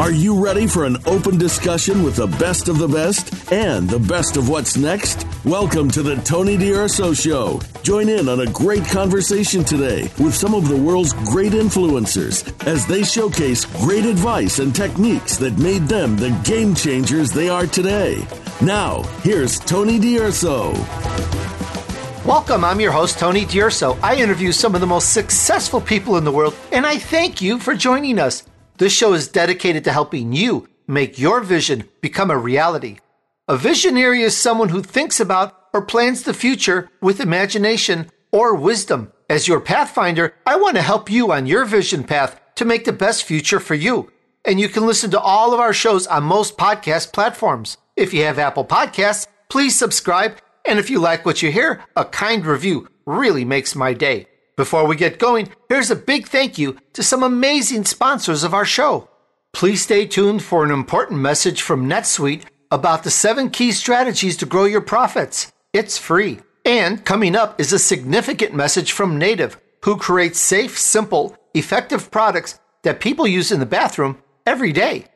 Are you ready for an open discussion with the best of the best and the best of what's next? Welcome to the Tony D'Urso Show. Join in on a great conversation today with some of the world's great influencers as they showcase great advice and techniques that made them the game changers they are today. Now, here's Tony D'Urso. Welcome, I'm your host, Tony D'Urso. I interview some of the most successful people in the world, and I thank you for joining us. This show is dedicated to helping you make your vision become a reality. A visionary is someone who thinks about or plans the future with imagination or wisdom. As your pathfinder, I want to help you on your vision path to make the best future for you. And you can listen to all of our shows on most podcast platforms. If you have Apple Podcasts, please subscribe and if you like what you hear, a kind review really makes my day. Before we get going, here's a big thank you to some amazing sponsors of our show. Please stay tuned for an important message from NetSuite about the seven key strategies to grow your profits. It's free. And coming up is a significant message from Native, who creates safe, simple, effective products that people use in the bathroom every day.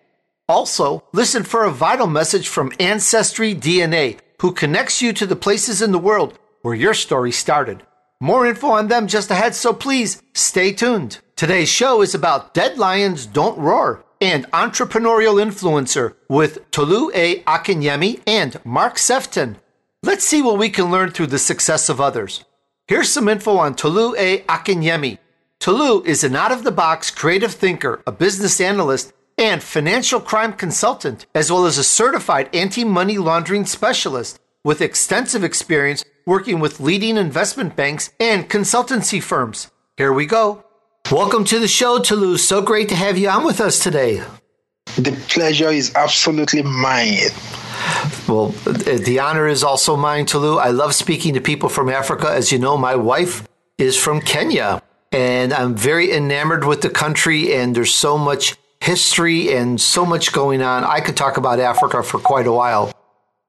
Also, listen for a vital message from Ancestry DNA, who connects you to the places in the world where your story started. More info on them just ahead, so please stay tuned. Today's show is about Dead Lions Don't Roar and entrepreneurial influencer with Tolu A. Akinyemi and Mark Sephton. Let's see what we can learn through the success of others. Here's some info on Tolu A. Akinyemi. Tolu is an out of the box creative thinker, a business analyst, and financial crime consultant, as well as a certified anti money laundering specialist with extensive experience working with leading investment banks and consultancy firms. Here we go. Welcome to the show, Tolu. So great to have you on with us today. The pleasure is absolutely mine. Well, the honor is also mine, Tolu. I love speaking to people from Africa. As you know, my wife is from Kenya, and I'm very enamored with the country, and there's so much history and so much going on. I could talk about Africa for quite a while.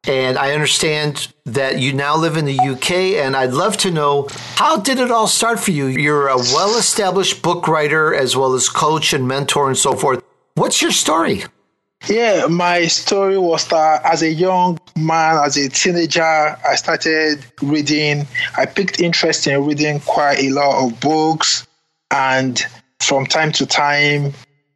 And I understand that you now live in the UK, and I'd love to know how did it all start for you? You're a well established book writer as well as coach and mentor and so forth. What's your story? Yeah, my story was that as a young man, as a teenager, I started reading. I picked interest in reading quite a lot of books, and from time to time,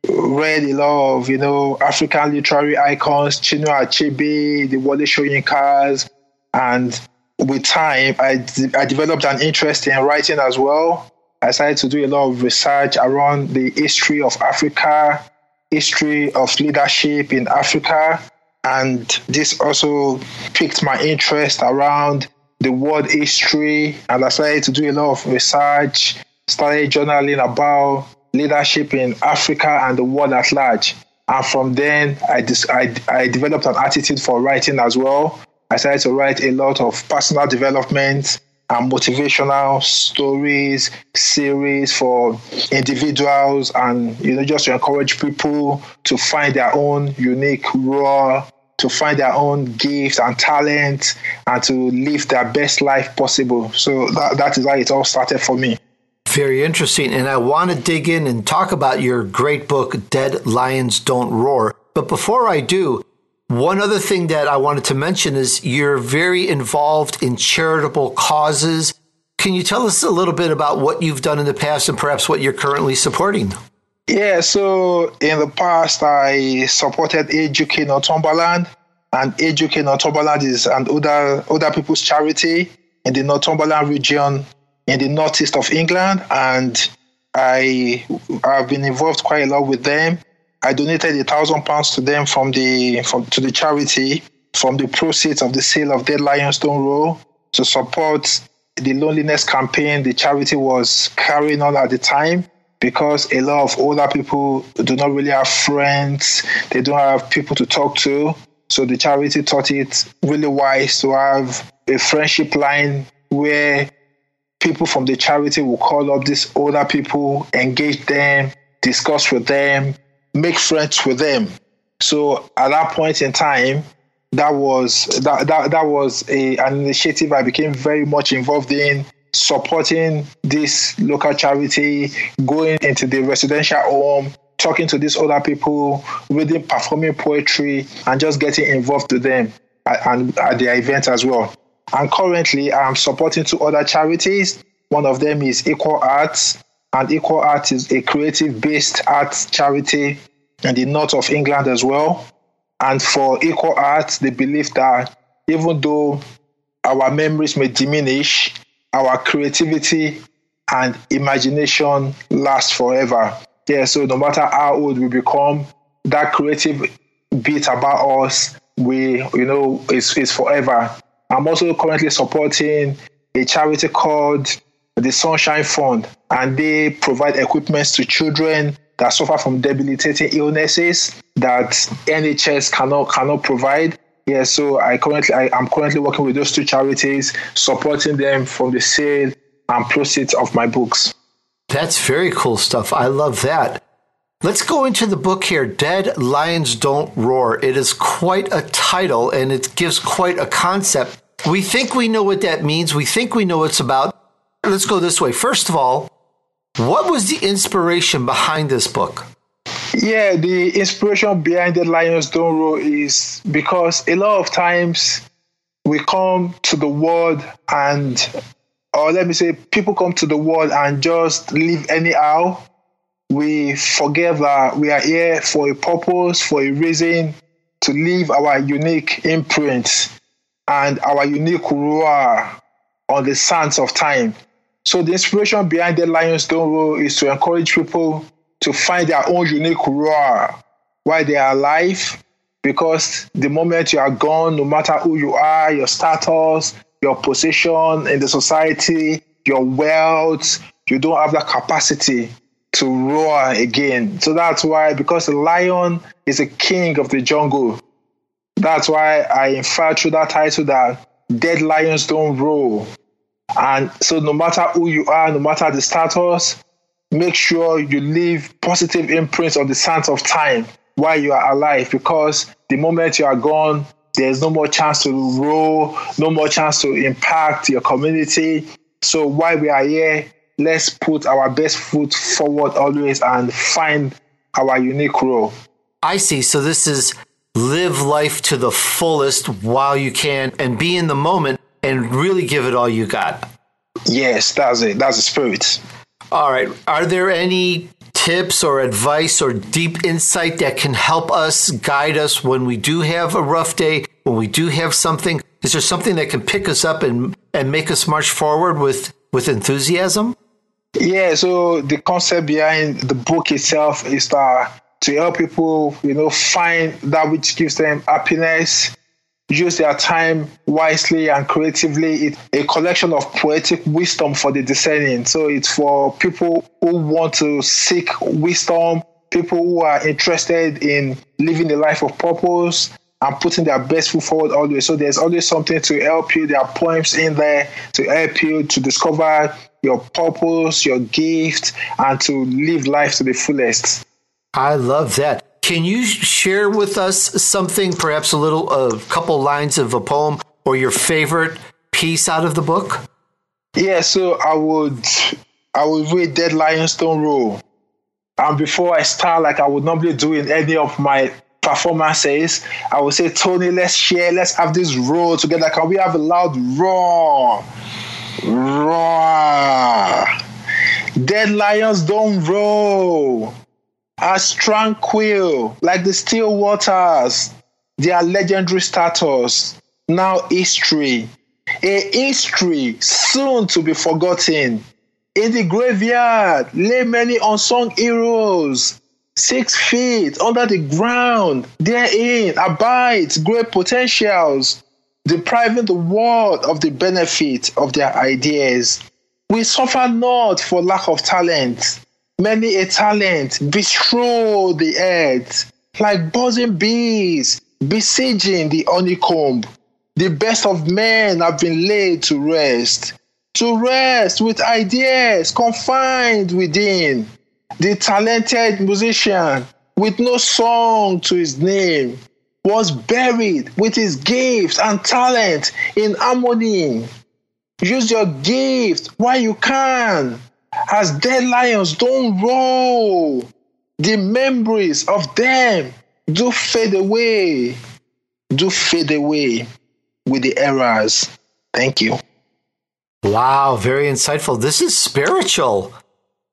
read a lot of, you know, African literary icons, Chinua Achebe, the Wole Soyinkas, and with time, I, I developed an interest in writing as well. I started to do a lot of research around the history of Africa, history of leadership in Africa, and this also piqued my interest around the world history. And I started to do a lot of research, started journaling about leadership in Africa and the world at large. And from then, I, dis- I, I developed an attitude for writing as well. I started to write a lot of personal development and motivational stories, series for individuals, and you know, just to encourage people to find their own unique role, to find their own gifts and talent, and to live their best life possible. So that, that is how it all started for me. Very interesting. And I want to dig in and talk about your great book, Dead Lions Don't Roar. But before I do, one other thing that I wanted to mention is you're very involved in charitable causes. Can you tell us a little bit about what you've done in the past and perhaps what you're currently supporting? Yeah, so in the past, I supported Age UK Northumberland, and Age UK Northumberland is an older, older people's charity in the Northumberland region in the northeast of England, and I have been involved quite a lot with them. I donated a thousand pounds to them from the from to the charity from the proceeds of the sale of Dead Lions Don't Roar to support the loneliness campaign the charity was carrying on at the time because a lot of older people do not really have friends, they don't have people to talk to. So the charity thought it really wise to have a friendship line where people from the charity will call up these older people, engage them, discuss with them, make friends with them. So at that point in time, that was that that, that was a, an initiative I became very much involved in supporting this local charity, going into the residential home talking to these other people, reading, performing poetry, and just getting involved with them and at their event as well. And currently, I'm supporting two other charities. One of them is Equal Arts, and Equal Arts is a creative based arts charity in the north of England as well. And for Equal Arts, they believe that even though our memories may diminish, our creativity and imagination last forever. Yeah, so no matter how old we become, that creative bit about us, we you know, is is forever. I'm also currently supporting a charity called the Sunshine Fund, and they provide equipment to children that suffer from debilitating illnesses that NHS cannot cannot provide. Yeah, so I currently I am currently working with those two charities, supporting them from the sale and proceeds of my books. That's very cool stuff. I love that. Let's go into the book here Dead Lions Don't Roar. It is quite a title and it gives quite a concept. We think we know what that means, we think we know it's about. Let's go this way. First of all, what was the inspiration behind this book? Yeah, the inspiration behind the Lions Don't Roar is because a lot of times we come to the world and or let me say, people come to the world and just live anyhow. We forget that we are here for a purpose, for a reason, to leave our unique imprint and our unique roar on the sands of time. So the inspiration behind the Lions Don't is to encourage people to find their own unique roar while they are alive. Because the moment you are gone, no matter who you are, your status, your position in the society, your wealth, you don't have that capacity to roar again. So that's why, because the lion is a king of the jungle, that's why I infer through that title that dead lions don't roar. And so, no matter who you are, no matter the status, make sure you leave positive imprints on the sands of time while you are alive because the moment you are gone, there's no more chance to roll, no more chance to impact your community. So while we are here, let's put our best foot forward always and find our unique role. I see. So this is live life to the fullest while you can and be in the moment and really give it all you got. Yes, that's it. That's the spirit. All right. Are there any tips or advice or deep insight that can help us guide us when we do have a rough day, when we do have something? Is there something that can pick us up and, and make us march forward with, with enthusiasm? Yeah, so the concept behind the book itself is that to help people, you know, find that which gives them happiness, use their time wisely and creatively. It's a collection of poetic wisdom for the discerning. So it's for people who want to seek wisdom, people who are interested in living a life of purpose and putting their best foot forward always. So there's always something to help you. There are poems in there to help you to discover your purpose, your gift, and to live life to the fullest. I love that. Can you share with us something, perhaps a little, a couple lines of a poem or your favorite piece out of the book? Yeah, so I would, I would read Dead Lions Don't Roar. And before I start, like I would normally do in any of my performances, I would say, Tony, let's share, let's have this roar together. Can we have a loud roar? Roar. Dead lions don't roar as tranquil like the still waters, their legendary status, now history, a history soon to be forgotten. In the graveyard lay many unsung heroes, six feet under the ground, therein abides great potentials, depriving the world of the benefit of their ideas. We suffer not for lack of talent Many a talent bestrew the earth like buzzing bees besieging the honeycomb. The best of men have been laid to rest, to rest with ideas confined within. The talented musician with no song to his name was buried with his gifts and talent in harmony. Use your gift while you can as dead lions don't roar. the memories of them do fade away, do fade away with the errors. Thank you. Wow, very insightful. This is spiritual.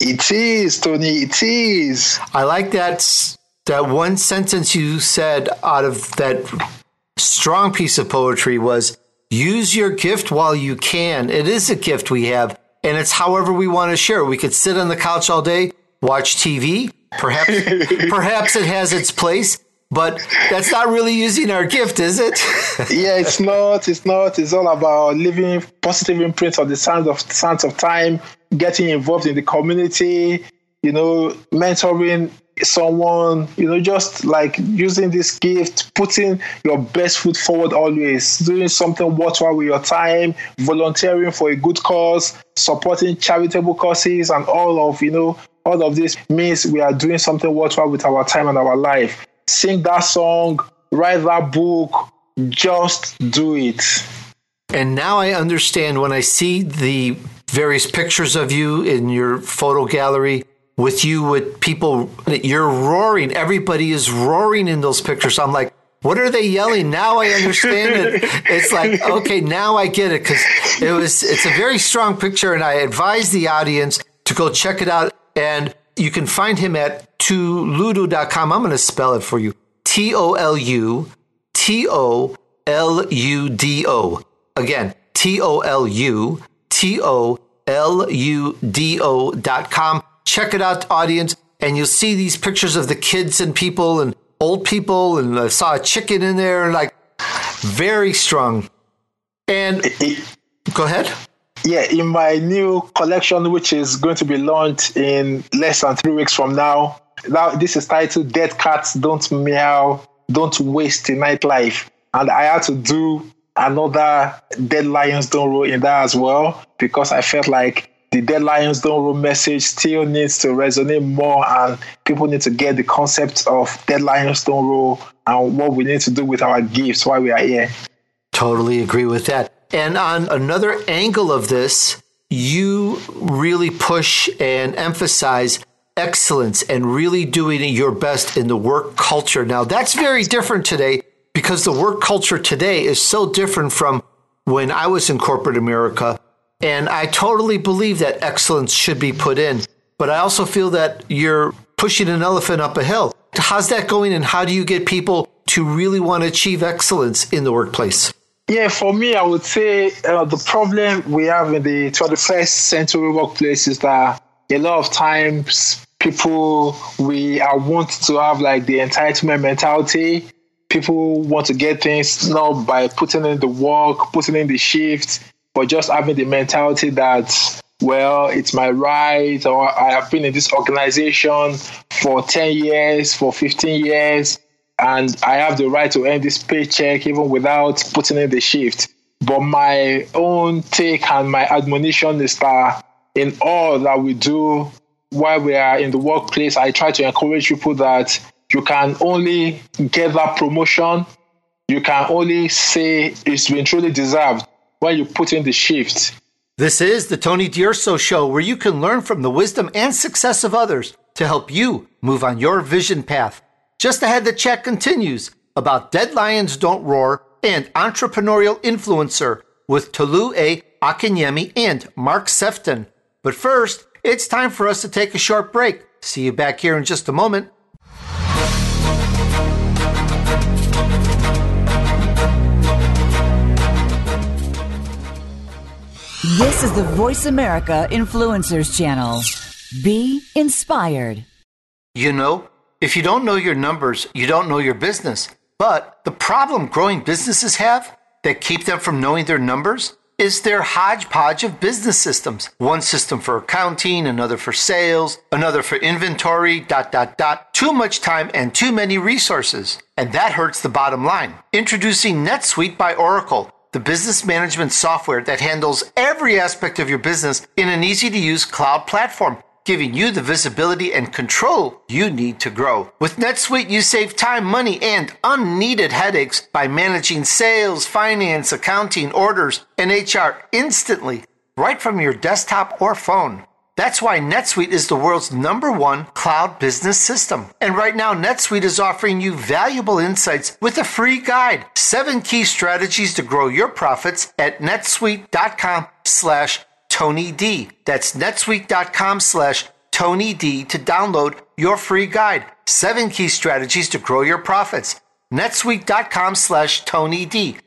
It is, Tony. It is. I like that that one sentence you said out of that strong piece of poetry was use your gift while you can. It is a gift we have, and it's however we want to share. We could sit on the couch all day, watch TV. Perhaps perhaps it has its place, but that's not really using our gift, is it? yeah, it's not. It's not. It's all about leaving positive imprints on the sands of sands of time, getting involved in the community, you know, mentoring someone, you know, just like using this gift, putting your best foot forward always, doing something worthwhile with your time, volunteering for a good cause, supporting charitable causes, and all of, you know, all of this means we are doing something worthwhile with our time and our life. Sing that song, write that book, just do it. And now I understand when I see the various pictures of you in your photo gallery with you with people you're roaring. Everybody is roaring in those pictures. I'm like what are they yelling? Now i understand it. It's like okay now i get it because it was it's a very strong picture and i advise the audience to go check it out. And you can find him at toludo.com i'm going to spell it for you. T-o-l-u t-o-l-u-d-o again t-o-l-u t-o-l-u-d-o dot com check it out, audience, and you'll see these pictures of the kids and people and old people. And I saw a chicken in there, and like very strong. And go ahead. Yeah, in my new collection, which is going to be launched in less than three weeks from now. Now, this is titled Dead Cats Don't Meow, Don't Waste Nightlife. And I had to do another Dead Lions Don't Roar in that as well because I felt like the Dead Lions Don't Roar message still needs to resonate more and people need to get the concept of Dead Lions Don't Roar and what we need to do with our gifts while we are here. Totally agree with that. And on another angle of this, you really push and emphasize excellence and really doing your best in the work culture. Now, that's very different today because the work culture today is so different from when I was in corporate America and I totally believe that excellence should be put in. But I also feel that you're pushing an elephant up a hill. How's that going, and how do you get people to really want to achieve excellence in the workplace? Yeah, for me, I would say uh, the problem we have in the 21st century workplace is that a lot of times people we are want to have like the entitlement mentality. People want to get things not by putting in the work, putting in the shift, but just having the mentality that well, it's my right, or I have been in this organization for 10 years, for 15 years, and I have the right to earn this paycheck even without putting in the shift. But my own take and my admonition is that in all that we do while we are in the workplace, I try to encourage people that you can only get that promotion, you can only say it's been truly deserved when you put in the shift. This is the Tony D'Urso Show, where you can learn from the wisdom and success of others to help you move on your vision path. Just ahead, the chat continues about Dead Lions Don't Roar and entrepreneurial influencer with Tolu A. Akinyemi and Mark Sephton. But first, it's time for us to take a short break. See you back here in just a moment. This is the Voice America Influencers Channel. Be inspired. You know, if you don't know your numbers, you don't know your business. But the problem growing businesses have that keep them from knowing their numbers is their hodgepodge of business systems. One system for accounting, another for sales, another for inventory, dot, dot, dot. Too much time and too many resources. And that hurts the bottom line. Introducing NetSuite by Oracle the business management software that handles every aspect of your business in an easy to use cloud platform, giving you the visibility and control you need to grow. With NetSuite, you save time, money, and unneeded headaches by managing sales, finance, accounting, orders, and HR instantly, right from your desktop or phone. That's why NetSuite is the world's number one cloud business system. And right now, NetSuite is offering you valuable insights with a free guide. Seven key strategies to grow your profits at netsuite.com slash Tony D. That's netsuite.com slash Tony D to download your free guide. Seven key strategies to grow your profits. netsuite.com slash Tony D.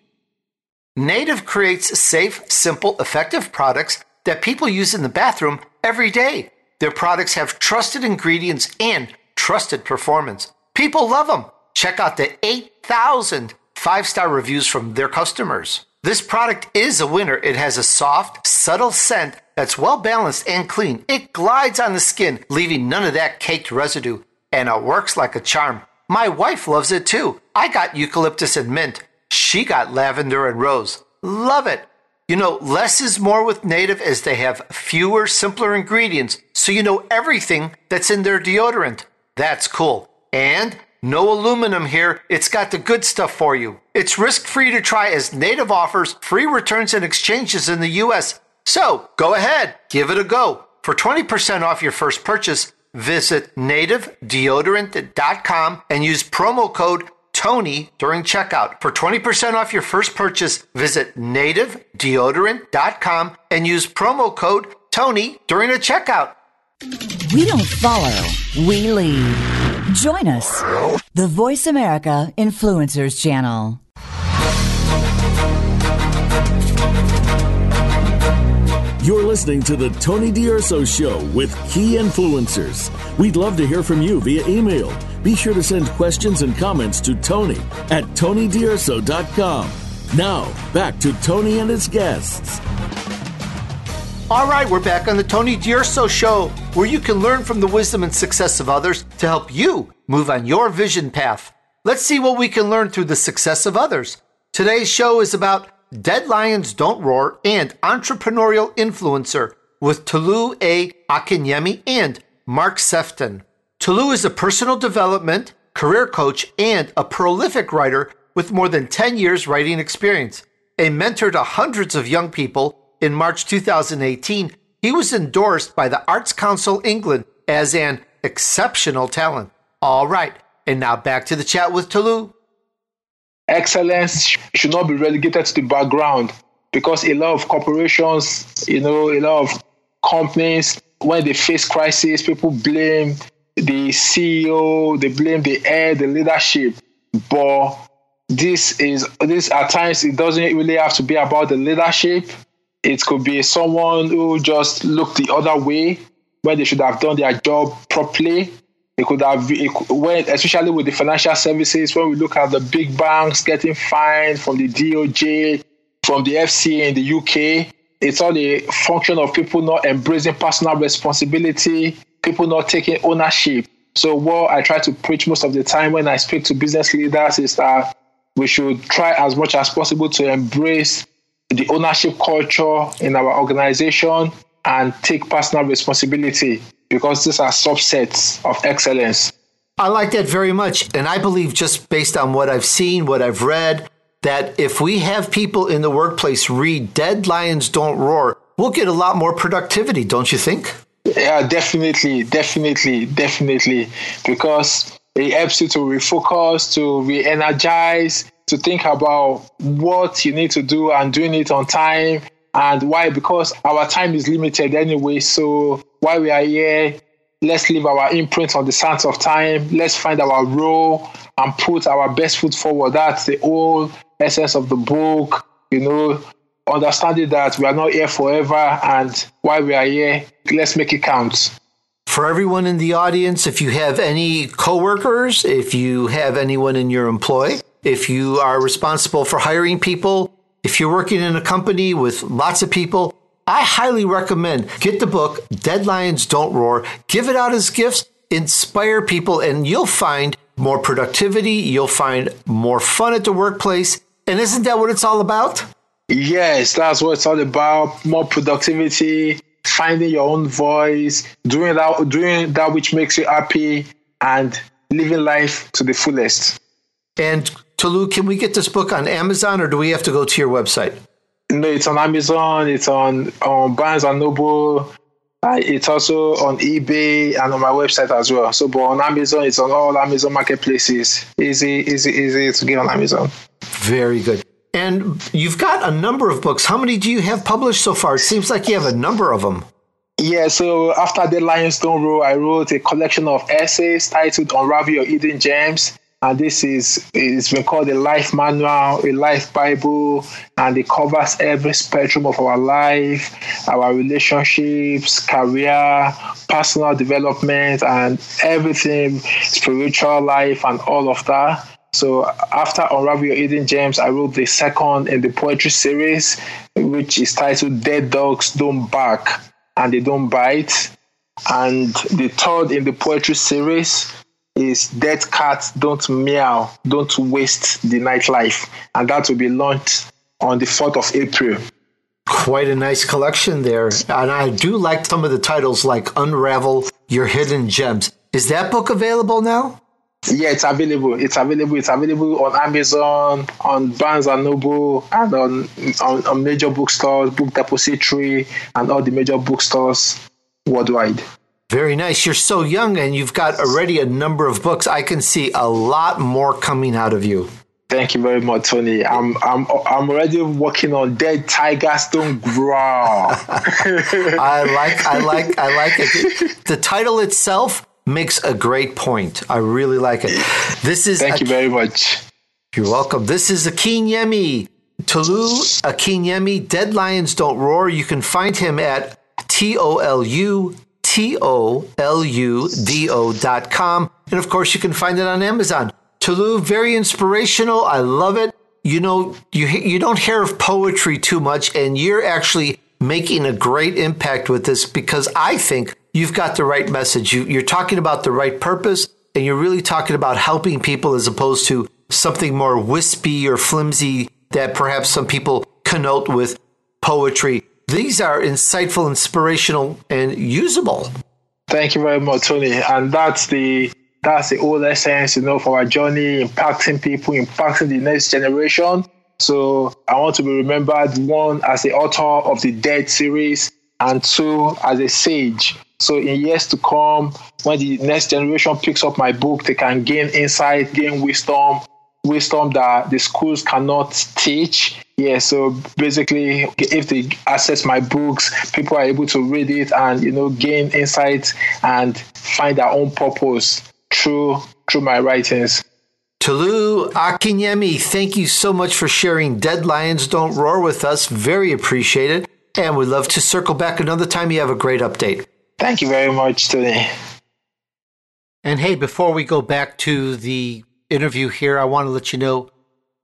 Native creates safe, simple, effective products that people use in the bathroom every day. Their products have trusted ingredients and trusted performance. People love them. Check out the 8,000 five star reviews from their customers. This product is a winner. It has a soft, subtle scent that's well balanced and clean. It glides on the skin, leaving none of that caked residue, and it works like a charm. My wife loves it too. I got eucalyptus and mint. She got lavender and rose. Love it. You know, less is more with Native as they have fewer, simpler ingredients, so you know everything that's in their deodorant. That's cool. And no aluminum here. It's got the good stuff for you. It's risk free to try as Native offers free returns and exchanges in the U.S. So go ahead, give it a go. For 20% off your first purchase, visit nativedeodorant.com and use promo code Tony during checkout. For 20% off your first purchase, visit nativedeodorant.com and use promo code Tony during the checkout. We don't follow, we lead. Join us, the Voice America Influencers Channel. You're listening to the Tony D'Urso Show with key influencers. We'd love to hear from you via email. Be sure to send questions and comments to Tony at TonyDurso.com. Now, back to Tony and his guests. All right, we're back on the Tony D'Urso Show, where you can learn from the wisdom and success of others to help you move on your vision path. Let's see what we can learn through the success of others. Today's show is about Dead Lions Don't Roar and Entrepreneurial Influencer with Tolu A. Akinyemi and Mark Sephton. Tolu is a personal development, career coach, and a prolific writer with more than 10 years writing experience. A mentor to hundreds of young people, in March 2018, he was endorsed by the Arts Council England as an exceptional talent. All right, and now back to the chat with Tolu excellence should not be relegated to the background because a lot of corporations, you know, a lot of companies, when they face crisis, people blame the CEO, they blame the air, the leadership. But this is this at times it doesn't really have to be about the leadership. It could be someone who just looked the other way when they should have done their job properly it could have it when, especially with the financial services, when we look at the big banks getting fined from the DOJ, from the FCA in the UK, it's all a function of people not embracing personal responsibility, people not taking ownership. So what I try to preach most of the time when I speak to business leaders is that we should try as much as possible to embrace the ownership culture in our organization and take personal responsibility because these are subsets of excellence. I like that very much. And I believe, just based on what I've seen, what I've read, that if we have people in the workplace read Dead Lions Don't Roar, we'll get a lot more productivity, don't you think? Yeah, definitely, definitely, definitely. Because it helps you to refocus, to re energize, to think about what you need to do and doing it on time. And why? Because our time is limited anyway. So while we are here, let's leave our imprint on the sands of time. Let's find our role and put our best foot forward. That's the whole essence of the book. You know, understanding that we are not here forever and while we are here, let's make it count. For everyone in the audience, if you have any coworkers, if you have anyone in your employ, if you are responsible for hiring people, if you're working in a company with lots of people, I highly recommend get the book Dead Lions Don't Roar, give it out as gifts, inspire people, and you'll find more productivity, you'll find more fun at the workplace. And isn't that what it's all about? Yes, that's what it's all about. More productivity, finding your own voice, doing that doing that which makes you happy and living life to the fullest. And Tolu, can we get this book on Amazon or do we have to go to your website? No, it's on Amazon. It's on on Barnes and Noble. Uh, it's also on eBay and on my website as well. So, but on Amazon, it's on all Amazon marketplaces. Easy, easy, easy to get on Amazon. Very good. And you've got a number of books. How many do you have published so far? It seems like you have a number of them. Yeah, so after the Don't Roll, I wrote a collection of essays titled Unravel Your Hidden Gems. And this is it's been called a life manual, a life Bible, and it covers every spectrum of our life, our relationships, career, personal development, and everything, spiritual life, and all of that. So after Unravel Your Hidden Gems, I wrote the second in the poetry series, which is titled Dead Dogs Don't Bark and They Don't Bite. And the third in the poetry series is Dead Cats Don't Meow, Don't Waste the Nightlife. And that will be launched on the 4th of April. Quite a nice collection there. And I do like some of the titles like Unravel Your Hidden Gems. Is that book available now? Yeah, it's available. It's available. It's available on Amazon, on Barnes and Noble, and on, on, on major bookstores, Book Depository, and all the major bookstores worldwide. Very nice. You're so young and you've got already a number of books. I can see a lot more coming out of you. Thank you very much, Tony. I'm I'm I'm already working on Dead Tigers Don't Growl. I like I like I like it. The title itself makes a great point. I really like it. This is Thank you very much. You're welcome. This is Akinyemi. Tolu Akinyemi, Dead Lions Don't Roar. You can find him at T O L U T O L U D O dot com. And of course, you can find it on Amazon. Tolu, very inspirational. I love it. You know, you, you don't hear of poetry too much, and you're actually making a great impact with this because I think you've got the right message. You, you're talking about the right purpose, and you're really talking about helping people as opposed to something more wispy or flimsy that perhaps some people connote with poetry. These are insightful, inspirational, and usable. Thank you very much, Tony. And that's the that's the whole essence, you know, for our journey, impacting people, impacting the next generation. So I want to be remembered one as the author of the Dead series, and two as a sage. So in years to come, when the next generation picks up my book, they can gain insight, gain wisdom, wisdom that the schools cannot teach. Yeah, so basically, if they access my books, people are able to read it and you know gain insight and find their own purpose through through my writings. Tolu Akinyemi, thank you so much for sharing Dead Lions Don't Roar with us. Very appreciated. And we'd love to circle back another time you have a great update. Thank you very much, Tony. And hey, before we go back to the interview here, I want to let you know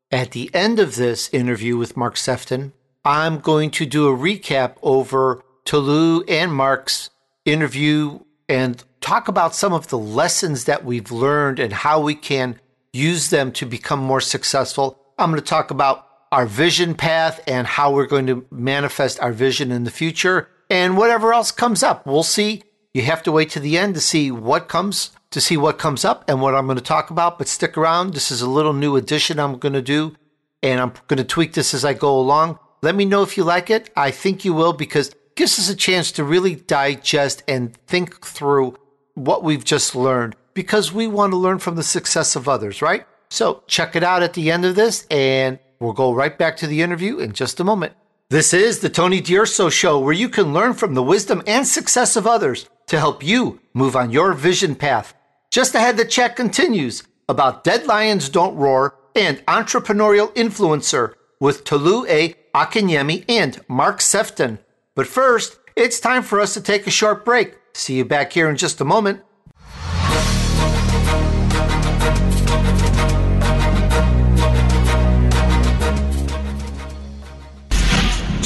at the end of this interview with Mark Sephton, I'm going to do a recap over Tolu and Mark's interview and talk about some of the lessons that we've learned and how we can use them to become more successful. I'm going to talk about our vision path and how we're going to manifest our vision in the future and whatever else comes up. We'll see. You have to wait to the end to see what comes to see what comes up and what I'm going to talk about, but stick around. This is a little new addition I'm going to do and I'm going to tweak this as I go along. Let me know if you like it. I think you will because it gives us a chance to really digest and think through what we've just learned because we want to learn from the success of others, right? So check it out at the end of this and we'll go right back to the interview in just a moment. This is the Tony D'Urso Show, where you can learn from the wisdom and success of others to help you move on your vision path. Just ahead, the chat continues about Dead Lions Don't Roar and entrepreneurial influencer with Tolu A. Akinyemi and Mark Sephton. But first, it's time for us to take a short break. See you back here in just a moment.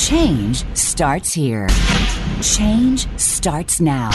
Change starts here. Change starts now.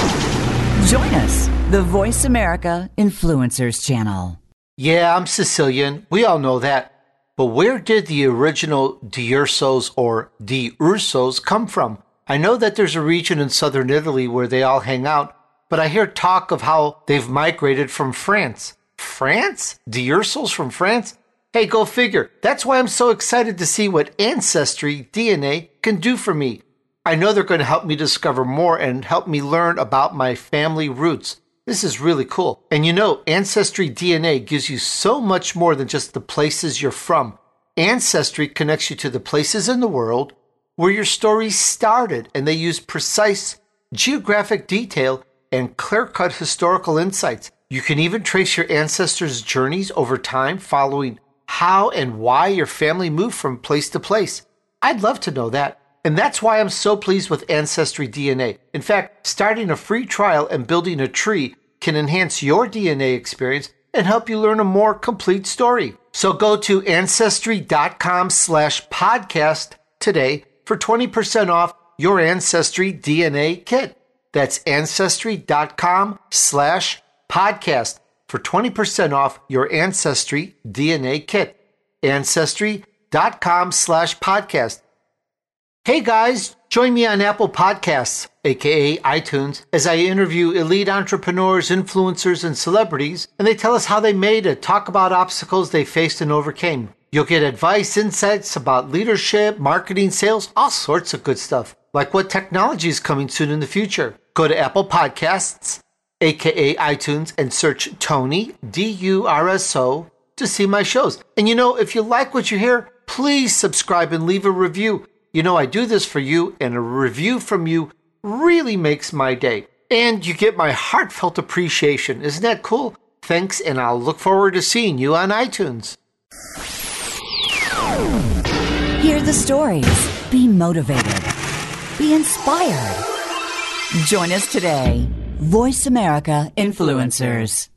Join us, the Voice America Influencers Channel. Yeah, I'm Sicilian. We all know that. But where did the original D'Ursos or D'Ursos come from? I know that there's a region in southern Italy where they all hang out, but I hear talk of how they've migrated from France. France? D'Ursos from France? Hey, go figure. That's why I'm so excited to see what Ancestry DNA can do for me. I know they're going to help me discover more and help me learn about my family roots. This is really cool. And you know, Ancestry DNA gives you so much more than just the places you're from. Ancestry connects you to the places in the world where your story started, and they use precise geographic detail and clear cut historical insights. You can even trace your ancestors' journeys over time, following how and why your family moved from place to place. I'd love to know that. And that's why I'm so pleased with Ancestry DNA. In fact, starting a free trial and building a tree can enhance your DNA experience and help you learn a more complete story. So go to ancestry.com slash podcast today for 20% off your Ancestry DNA kit. That's ancestry.com slash podcast for 20% off your Ancestry DNA kit. Ancestry.com slash podcast. Hey guys, join me on Apple Podcasts, aka iTunes, as I interview elite entrepreneurs, influencers, and celebrities, and they tell us how they made it, talk about obstacles they faced and overcame. You'll get advice, insights about leadership, marketing, sales, all sorts of good stuff, like what technology is coming soon in the future. Go to Apple Podcasts, aka iTunes, and search Tony, D U R S O, to see my shows. And you know, if you like what you hear, please subscribe and leave a review. You know, I do this for you, and a review from you really makes my day. And you get my heartfelt appreciation. Isn't that cool? Thanks, and I'll look forward to seeing you on iTunes. Hear the stories. Be motivated. Be inspired. Join us today. Voice America Influencers.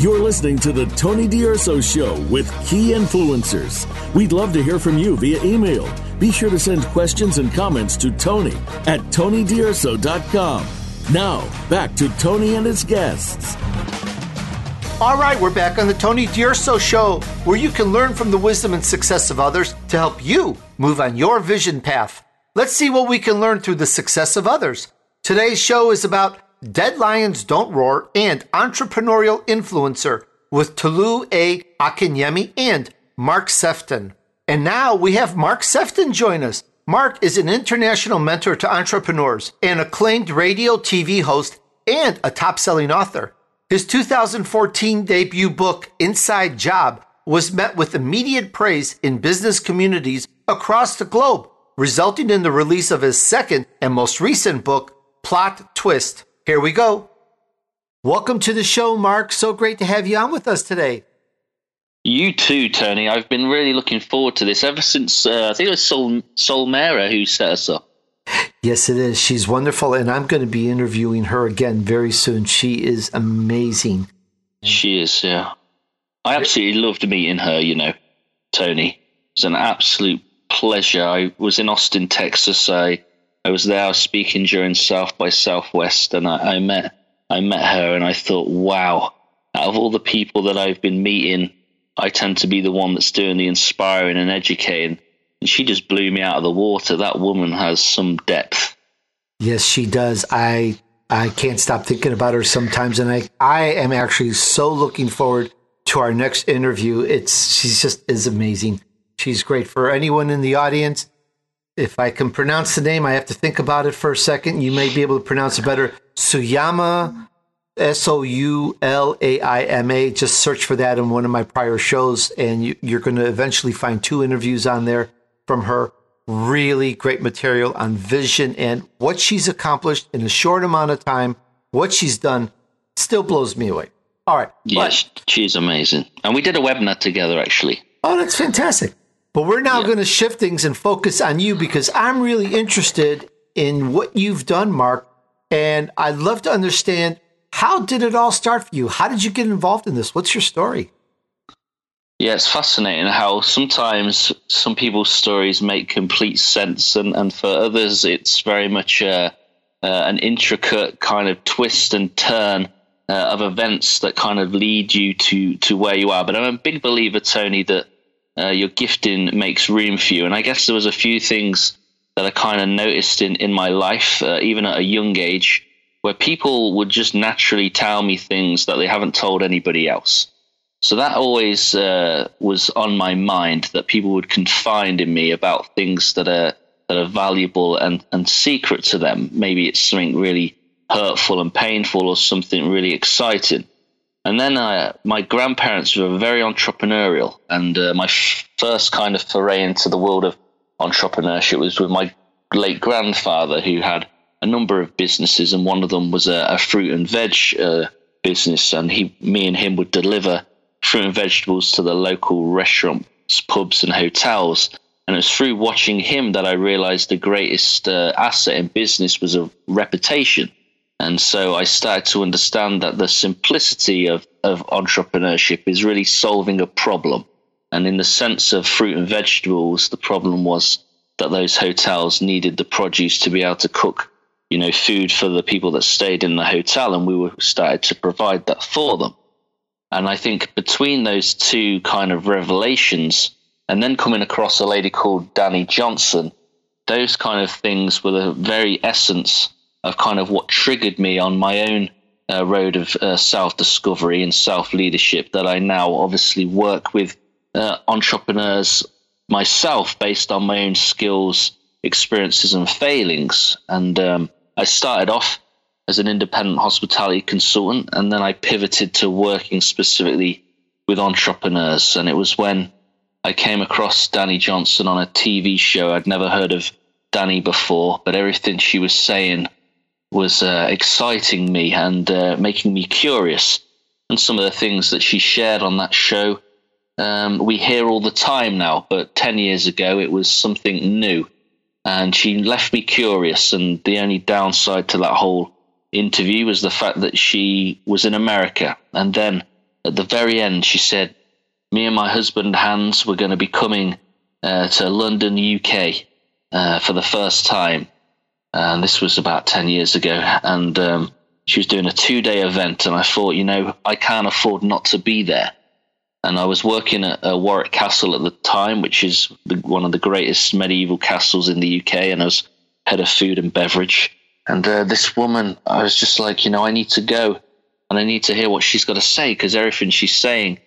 You're listening to the Tony D'Urso Show with key influencers. We'd love to hear from you via email. Be sure to send questions and comments to Tony at TonyDurso.com. Now, back to Tony and his guests. All right, we're back on the Tony D'Urso Show, where you can learn from the wisdom and success of others to help you move on your vision path. Let's see what we can learn through the success of others. Today's show is about Dead Lions Don't Roar and Entrepreneurial Influencer with Tolu A. Akinyemi and Mark Sephton. And now we have Mark Sephton join us. Mark is an international mentor to entrepreneurs, an acclaimed radio TV host, and a top selling author. His 2014 debut book, Inside Job, was met with immediate praise in business communities across the globe, resulting in the release of his second and most recent book, Plot Twist. Here we go. Welcome to the show, Mark. So great to have you on with us today. You too, Tony. I've been really looking forward to this ever since uh, I think it was Sol Solmera who set us up. Yes, it is. She's wonderful, and I'm going to be interviewing her again very soon. She is amazing. She is, yeah. I absolutely loved meeting her, you know, Tony. It was an absolute pleasure. I was in Austin, Texas. I I was there I was speaking during South by Southwest, and I, I met I met her, and I thought, wow, out of all the people that I've been meeting, I tend to be the one that's doing the inspiring and educating. She just blew me out of the water. That woman has some depth. Yes, she does. I I can't stop thinking about her sometimes, and I I am actually so looking forward to our next interview. It's she's just is amazing. She's great for anyone in the audience if I can pronounce the name, I have to think about it for a second. You may be able to pronounce it better. Soulaima, S O U L A I M A. Just search for that in one of my prior shows, and you, you're going to eventually find two interviews on there from her. Really great material on vision and what she's accomplished in a short amount of time. What she's done still blows me away. All right. Yes, but, she's amazing. And we did a webinar together, actually. Oh, that's fantastic. But we're now yeah. going to shift things and focus on you because I'm really interested in what you've done, Mark. And I'd love to understand how did it all start for you? How did you get involved in this? What's your story? Yeah, it's fascinating how sometimes some people's stories make complete sense, and, and for others, it's very much uh, uh, an intricate kind of twist and turn uh, of events that kind of lead you to to where you are. But I'm a big believer, Tony, that uh, your gifting makes room for you. And I guess there was a few things that I kind of noticed in in my life, uh, even at a young age, where people would just naturally tell me things that they haven't told anybody else. So that always uh, was on my mind that people would confide in me about things that are that are valuable and, and secret to them. Maybe it's something really hurtful and painful or something really exciting. And then uh, my grandparents were very entrepreneurial, and uh, my f- first kind of foray into the world of entrepreneurship was with my late grandfather, who had a number of businesses, and one of them was a, a fruit and veg uh, business. And he, me, and him would deliver fruit and vegetables to the local restaurants, pubs, and hotels. And it was through watching him that I realized the greatest uh, asset in business was a reputation. And so I started to understand that the simplicity of, of entrepreneurship is really solving a problem. And in the sense of fruit and vegetables, the problem was that those hotels needed the produce to be able to cook, you know, food for the people that stayed in the hotel, and we were started to provide that for them. And I think between those two kind of revelations, and then coming across a lady called Dani Johnson, those kind of things were the very essence of kind of what triggered me on my own uh, road of uh, self discovery and self leadership that I now obviously work with uh, entrepreneurs myself based on my own skills, experiences, and failings. And um, I started off as an independent hospitality consultant, and then I pivoted to working specifically with entrepreneurs. And it was when I came across Dani Johnson on a TV show. I'd never heard of Dani before, but everything she was saying was uh, exciting me and uh, making me curious. And some of the things that she shared on that show, um, we hear all the time now, but 10 years ago it was something new. And she left me curious. And the only downside to that whole interview was the fact that she was in America. And then at the very end, she said, Me and my husband Hans were going to be coming uh, to London, UK uh, for the first time and this was about 10 years ago. And um, she was doing a two day event, and I thought, you know, I can't afford not to be there. And I was working at uh, Warwick Castle at the time, which is the, one of the greatest medieval castles in the UK, and I was head of food and beverage. And uh, this woman, I was just like, you know, I need to go and I need to hear what she's got to say because everything she's saying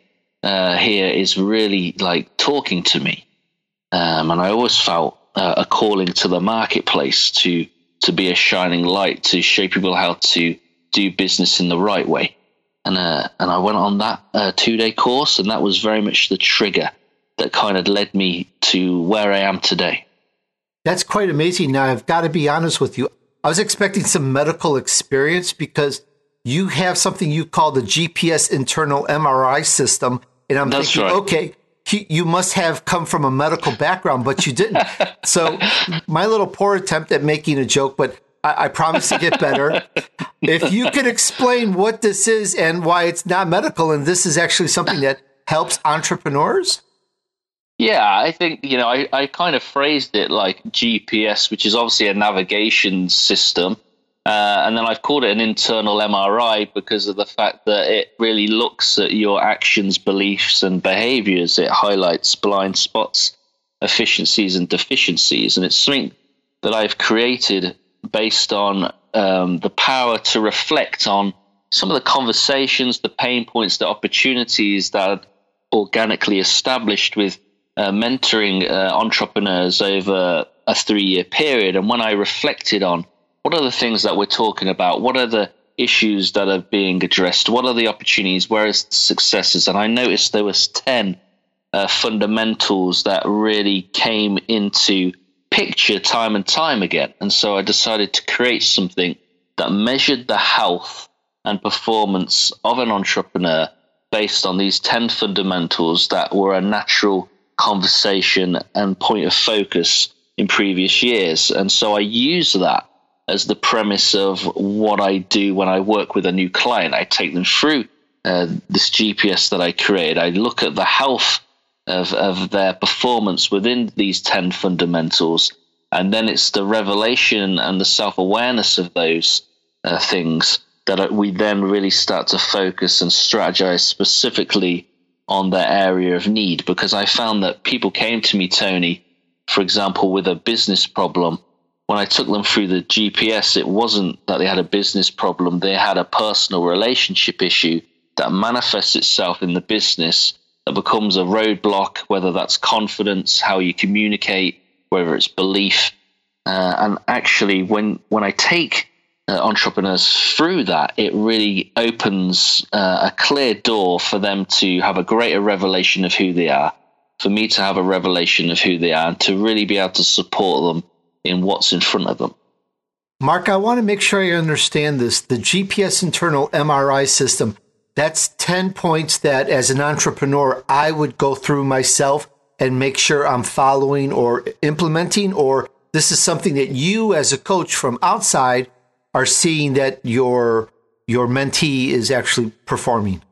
uh, here is really like talking to me. Um, and I always felt uh, a calling to the marketplace to to be a shining light to show people how to do business in the right way. And uh, and I went on that uh, two day course, and that was very much the trigger that kind of led me to where I am today. That's quite amazing. Now, I've got to be honest with you. I was expecting some medical experience because you have something you call the GPS internal MRI system. And I'm That's thinking, right. okay, you must have come from a medical background, but you didn't. so my little poor attempt at making a joke, but I, I promise to get better. if you could explain what this is and why it's not medical, and this is actually something that helps entrepreneurs. Yeah, I think, you know, I, I kind of phrased it like GPS, which is obviously a navigation system uh, and then I've called it an internal MRI because of the fact that it really looks at your actions, beliefs, and behaviors. It highlights blind spots, efficiencies, and deficiencies. And it's something that I've created based on um, the power to reflect on some of the conversations, the pain points, the opportunities that are organically established with uh, mentoring uh, entrepreneurs over a three year period. And when I reflected on what are the things that we're talking about? What are the issues that are being addressed? What are the opportunities? Where is the successes? And I noticed there was 10 uh, fundamentals that really came into picture time and time again. And so I decided to create something that measured the health and performance of an entrepreneur based on these 10 fundamentals that were a natural conversation and point of focus in previous years. And so I use that as the premise of what I do when I work with a new client. I take them through uh, this GPS that I create. I look at the health of, of their performance within these 10 fundamentals. And then it's the revelation and the self awareness of those uh, things that we then really start to focus and strategize specifically on their area of need. Because I found that people came to me, Tony, for example, with a business problem when I took them through the GPS, it wasn't that they had a business problem, they had a personal relationship issue that manifests itself in the business that becomes a roadblock, whether that's confidence, how you communicate, whether it's belief. Uh, and actually, when, when I take uh, entrepreneurs through that, it really opens uh, a clear door for them to have a greater revelation of who they are, for me to have a revelation of who they are, and to really be able to support them in what's in front of them. Mark, I want to make sure I understand this. The GPS internal MRI system, that's 10 points that as an entrepreneur, I would go through myself and make sure I'm following or implementing, or this is something that you as a coach from outside are seeing that your your mentee is actually performing?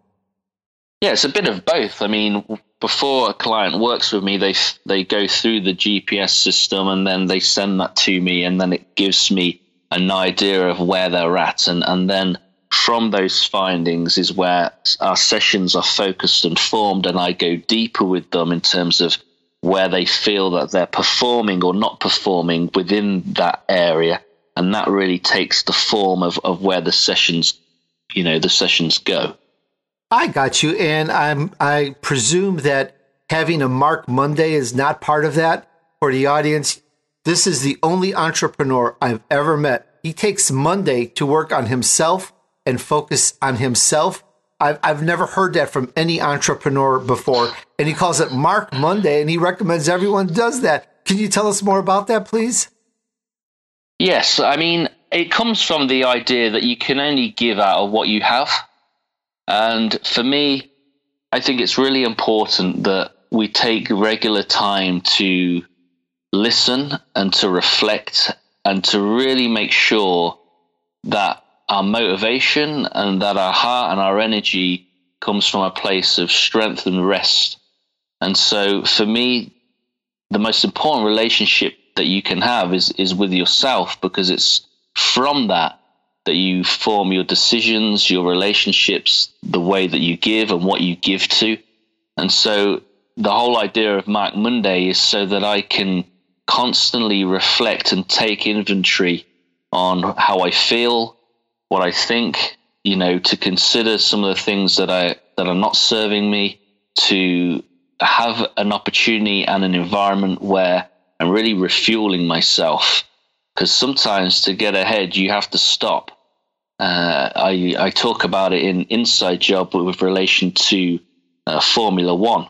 Yeah, it's a bit of both. I mean, before a client works with me, they they go through the GPS system and then they send that to me, and then it gives me an idea of where they're at, and and then from those findings is where our sessions are focused and formed, and I go deeper with them in terms of where they feel that they're performing or not performing within that area and that really takes the form of, of where the sessions you know the sessions go. I got you and i'm i presume that having a mark monday is not part of that for the audience. This is the only entrepreneur i've ever met. He takes monday to work on himself and focus on himself. I've, I've never heard that from any entrepreneur before and he calls it mark monday and he recommends everyone does that. Can you tell us more about that please Yes, I mean, it comes from the idea that you can only give out of what you have. And for me, I think it's really important that we take regular time to listen and to reflect and to really make sure that our motivation and that our heart and our energy comes from a place of strength and rest. And so for me, the most important relationship that you can have is is with yourself because it's from that that you form your decisions, your relationships, the way that you give and what you give to. And so the whole idea of Mark Monday is so that I can constantly reflect and take inventory on how I feel, what I think, you know, to consider some of the things that I that are not serving me, to have an opportunity and an environment where and really refueling myself because sometimes to get ahead you have to stop. Uh, I I talk about it in Inside Job with relation to uh, Formula One,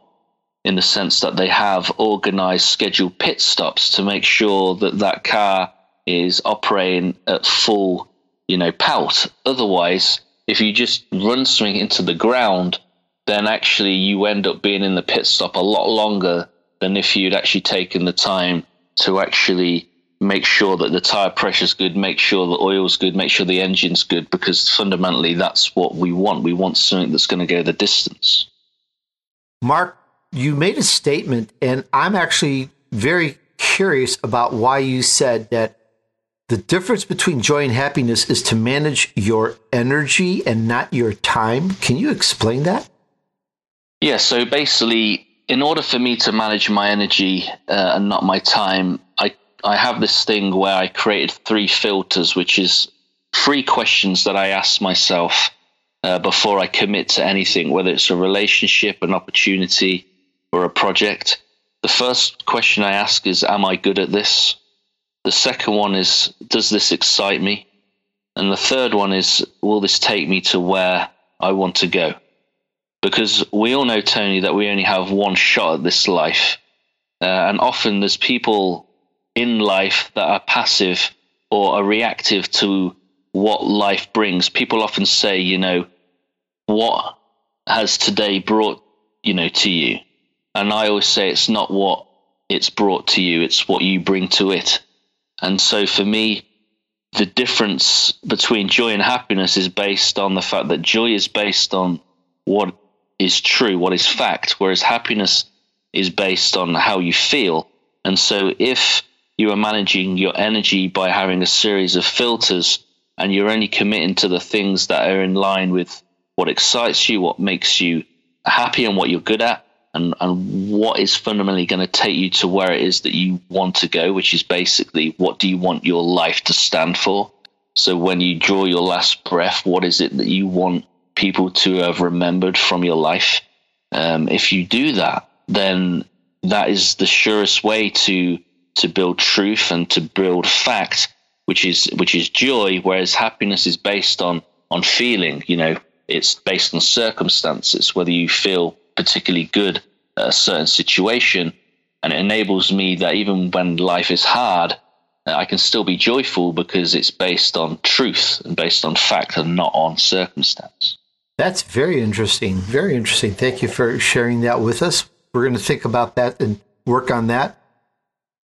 in the sense that they have organised scheduled pit stops to make sure that that car is operating at full, you know, pout. Otherwise, if you just run something into the ground, then actually you end up being in the pit stop a lot longer than if you'd actually taken the time to actually make sure that the tire pressure is good, make sure the oil's good, make sure the engine's good, because fundamentally that's what we want. We want something that's going to go the distance. Mark, you made a statement, and I'm actually very curious about why you said that the difference between joy and happiness is to manage your energy and not your time. Can you explain that? Yeah, so basically, in order for me to manage my energy uh, and not my time, I I have this thing where I created three filters, which is three questions that I ask myself uh, before I commit to anything, whether it's a relationship, an opportunity, or a project. The first question I ask is, Am I good at this? The second one is, Does this excite me? And the third one is, Will this take me to where I want to go? Because we all know, Tony, that we only have one shot at this life. Uh, and often there's people in life that are passive or are reactive to what life brings. People often say, you know, what has today brought, you know, to you? And I always say it's not what it's brought to you, it's what you bring to it. And so for me, the difference between joy and happiness is based on the fact that joy is based on what is true, what is fact, whereas happiness is based on how you feel. And so if you are managing your energy by having a series of filters and you're only committing to the things that are in line with what excites you, what makes you happy and what you're good at, and, and what is fundamentally going to take you to where it is that you want to go, which is basically what do you want your life to stand for? So when you draw your last breath, what is it that you want people to have remembered from your life. Um, if you do that, then that is the surest way to to build truth and to build fact, which is which is joy. Whereas happiness is based on on feeling. You know, it's based on circumstances. Whether you feel particularly good at a certain situation, and it enables me that even when life is hard, uh, I can still be joyful because it's based on truth and based on fact and not on circumstance. That's very interesting. Very interesting. Thank you for sharing that with us. We're going to think about that and work on that.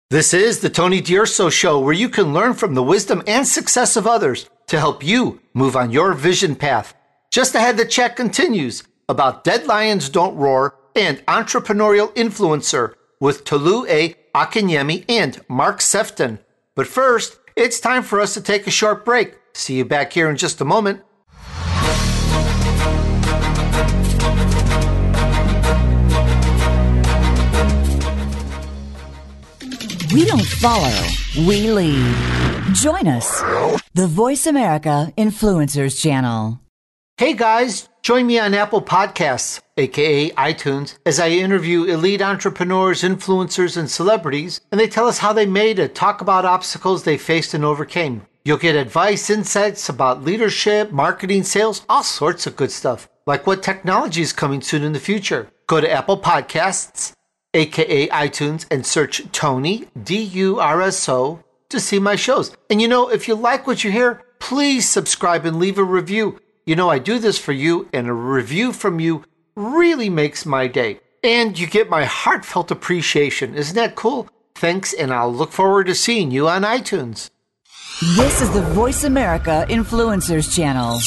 This is the Tony D'Urso Show, where you can learn from the wisdom and success of others to help you move on your vision path. Just ahead, the chat continues about Dead Lions Don't Roar and entrepreneurial influencer with Tolu A. Akinyemi and Mark Sephton. But first, it's time for us to take a short break. See you back here in just a moment. We don't follow, we lead. Join us, the Voice America Influencers Channel. Hey guys, join me on Apple Podcasts, aka iTunes, as I interview elite entrepreneurs, influencers, and celebrities, and they tell us how they made it, talk about obstacles they faced and overcame. You'll get advice, insights about leadership, marketing, sales, all sorts of good stuff, like what technology is coming soon in the future. Go to Apple Podcasts aka iTunes, and search Tony, D U R S O, to see my shows. And you know, if you like what you hear, please subscribe and leave a review. You know, I do this for you, and a review from you really makes my day. And you get my heartfelt appreciation. Isn't that cool? Thanks, and I'll look forward to seeing you on iTunes. This is the Voice America Influencers Channel.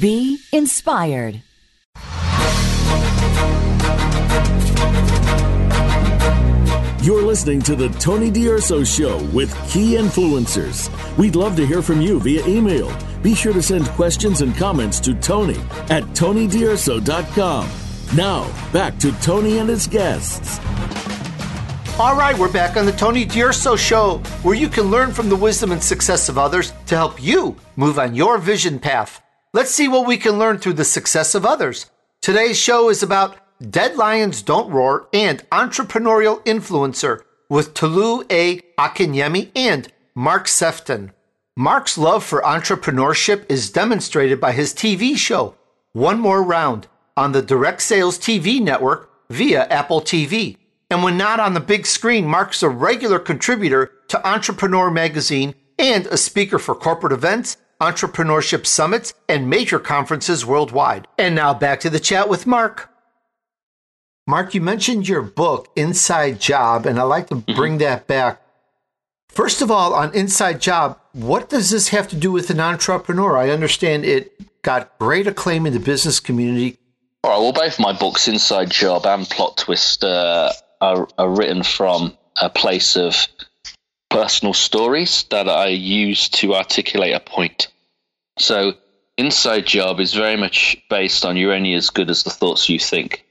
Be inspired. You're listening to the Tony D'Urso Show with key influencers. We'd love to hear from you via email. Be sure to send questions and comments to Tony at TonyDurso.com. Now, back to Tony and his guests. All right, we're back on the Tony D'Urso Show, where you can learn from the wisdom and success of others to help you move on your vision path. Let's see what we can learn through the success of others. Today's show is about Dead Lions Don't Roar, and entrepreneurial influencer with Tolu A. Akinyemi and Mark Sephton. Mark's love for entrepreneurship is demonstrated by his TV show, One More Round, on the Direct Sales TV network via Apple TV. And when not on the big screen, Mark's a regular contributor to Entrepreneur Magazine and a speaker for corporate events, entrepreneurship summits, and major conferences worldwide. And now back to the chat with Mark. Mark, you mentioned your book, Inside Job, and I'd like to mm-hmm. bring mm-hmm. that back. First of all, on Inside Job, what does this have to do with an entrepreneur? I understand it got great acclaim in the business community. All right, well, both my books, Inside Job and Plot Twist, uh, are, are written from a place of personal stories that I use to articulate a point. So, Inside Job is very much based on you're only as good as the thoughts you think.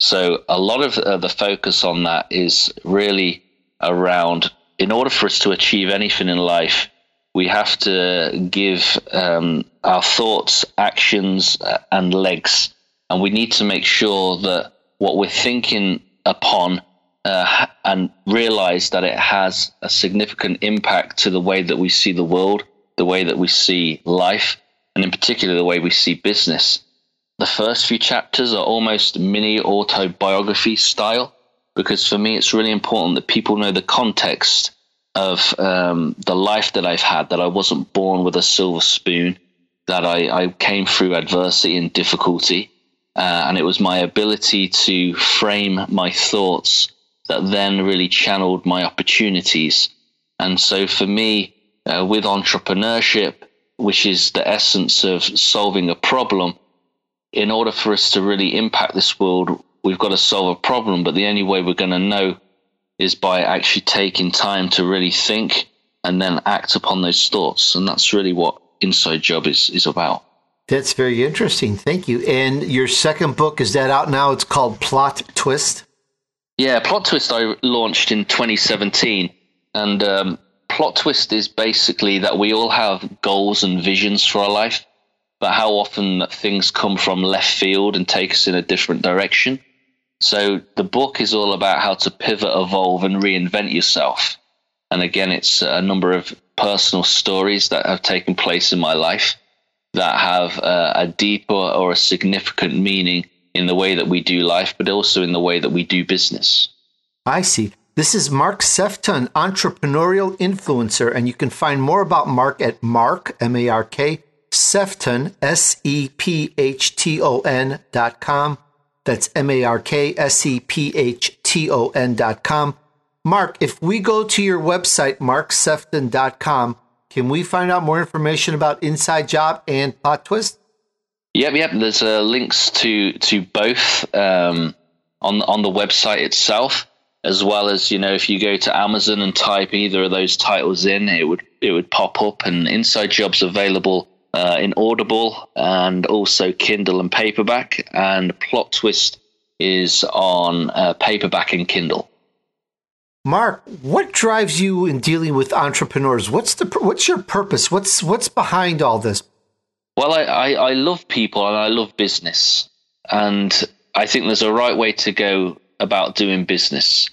So a lot of uh, the focus on that is really around in order for us to achieve anything in life, we have to give um, our thoughts, actions, uh, and legs. And we need to make sure that what we're thinking upon uh, and realize that it has a significant impact to the way that we see the world, the way that we see life, and in particular, the way we see business the first few chapters are almost mini autobiography style because for me it's really important that people know the context of um, the life that I've had, that I wasn't born with a silver spoon, that I, I came through adversity and difficulty. Uh, and it was my ability to frame my thoughts that then really channeled my opportunities. And so for me, uh, with entrepreneurship, which is the essence of solving a problem, in order for us to really impact this world, we've got to solve a problem. But the only way we're going to know is by actually taking time to really think and then act upon those thoughts. And that's really what Inside Job is, is about. That's very interesting. Thank you. And your second book, is that out now? It's called Plot Twist. Yeah, Plot Twist I launched in 2017. And um, Plot Twist is basically that we all have goals and visions for our life but how often things come from left field and take us in a different direction. So the book is all about how to pivot, evolve, and reinvent yourself. And again, it's a number of personal stories that have taken place in my life that have uh, a deeper or a significant meaning in the way that we do life, but also in the way that we do business. I see. This is Mark Sephton, entrepreneurial influencer, and you can find more about Mark at Mark, M A R K, Sephton, S E P H T O N dot com. That's M A R K S E P H T O N dot com. Mark, if we go to your website, marksephton.com, can we find out more information about Inside Job and Plot Twist? Yep, yep. There's uh, links to to both um, on on the website itself, as well as you know, if you go to Amazon and type either of those titles in, it would it would pop up. And Inside Jobs available uh, in Audible and also Kindle and paperback. And Plot Twist is on uh, paperback and Kindle. Mark, what drives you in dealing with entrepreneurs? What's the what's your purpose? What's what's behind all this? Well, I, I, I love people and I love business. And I think there's a right way to go about doing business.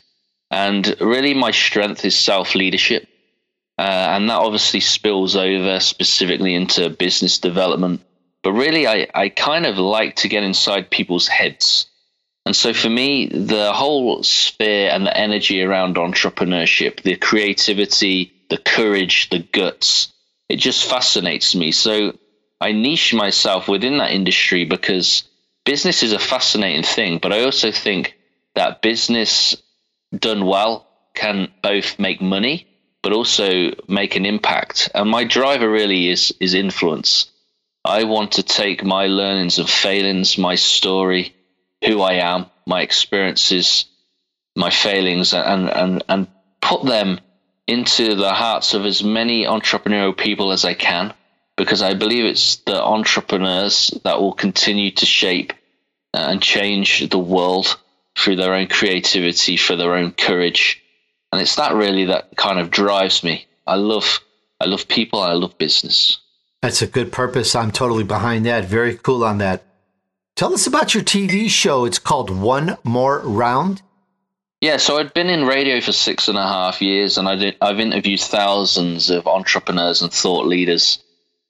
And really, my strength is self leadership. Uh, and that obviously spills over specifically into business development. But really, I, I kind of like to get inside people's heads. And so for me, the whole sphere and the energy around entrepreneurship, the creativity, the courage, the guts, it just fascinates me. So I niche myself within that industry because business is a fascinating thing, but I also think that business done well can both make money but also make an impact. And my driver really is is influence. I want to take my learnings and failings, my story, who I am, my experiences, my failings, and and and put them into the hearts of as many entrepreneurial people as I can because I believe it's the entrepreneurs that will continue to shape and change the world through their own creativity, for their own courage. And it's that really that kind of drives me. I love I love people, I love business. That's a good purpose. I'm totally behind that. Very cool on that. Tell us about your TV show. It's called One More Round. Yeah, so I'd been in radio for six and a half years, and I did, I've interviewed thousands of entrepreneurs and thought leaders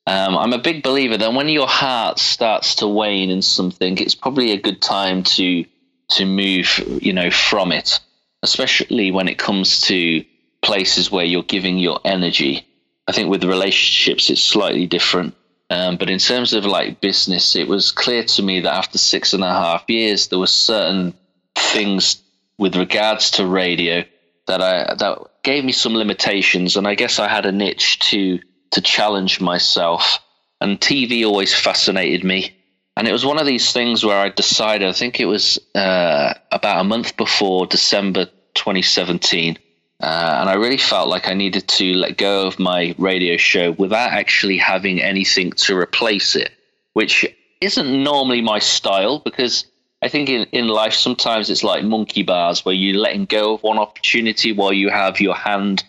um, I'm a big believer that when your heart starts to wane in something, it's probably a good time to to move, you know, from it. Especially when it comes to places where you're giving your energy. I think with relationships, it's slightly different. Um, but in terms of like business, it was clear to me that after six and a half years, there were certain things with regards to radio that I that gave me some limitations, and I guess I had a niche to to challenge myself. And TV always fascinated me. And it was one of these things where I decided, I think it was uh, about a month before December 2017. Uh, and I really felt like I needed to let go of my radio show without actually having anything to replace it, which isn't normally my style because I think in, in life sometimes it's like monkey bars where you're letting go of one opportunity while you have your hand,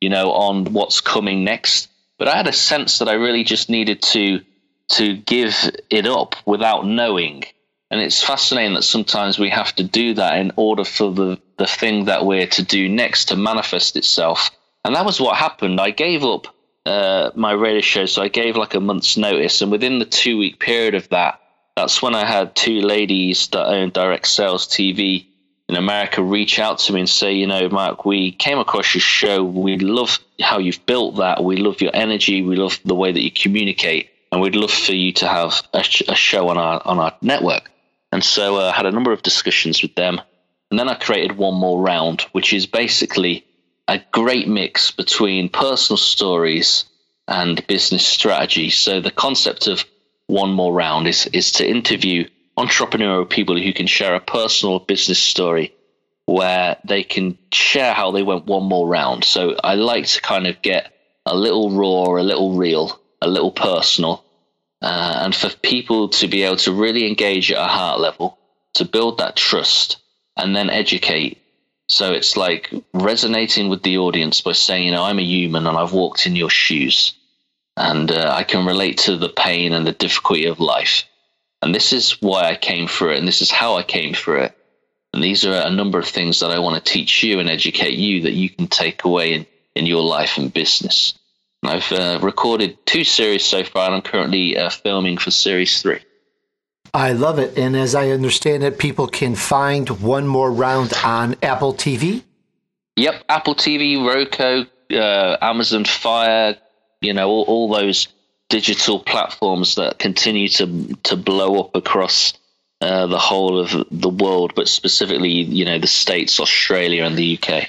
you know, on what's coming next. But I had a sense that I really just needed to to give it up without knowing. And it's fascinating that sometimes we have to do that in order for the, the thing that we're to do next to manifest itself. And that was what happened. I gave up uh, my radio show, so I gave like a month's notice. And within the two week period of that, that's when I had two ladies that own Direct Sales TV in America reach out to me and say, you know, Mark, we came across your show. We love how you've built that. We love your energy. We love the way that you communicate, and we'd love for you to have a, a show on our on our network. And so uh, I had a number of discussions with them, and then I created one more round, which is basically a great mix between personal stories and business strategy. So the concept of one more round is is to interview entrepreneurial people who can share a personal business story where they can share how they went one more round. So I like to kind of get a little raw, a little real, a little personal, uh, and for people to be able to really engage at a heart level, to build that trust, and then educate. So it's like resonating with the audience by saying, you know, I'm a human and I've walked in your shoes. and uh, I can relate to the pain and the difficulty of life. And this is why I came through it, and this is how I came through it. And these are a number of things that I want to teach you and educate you that you can take away in, in your life and business. I've uh, recorded two series so far, and I'm currently uh, filming for series three. I love it. And as I understand it, people can find one more round on Apple TV. Yep, Apple TV, Roku, uh, Amazon Fire, you know, all, all those digital platforms that continue to to blow up across uh, the whole of the world, but specifically, you know, the states, Australia, and the UK.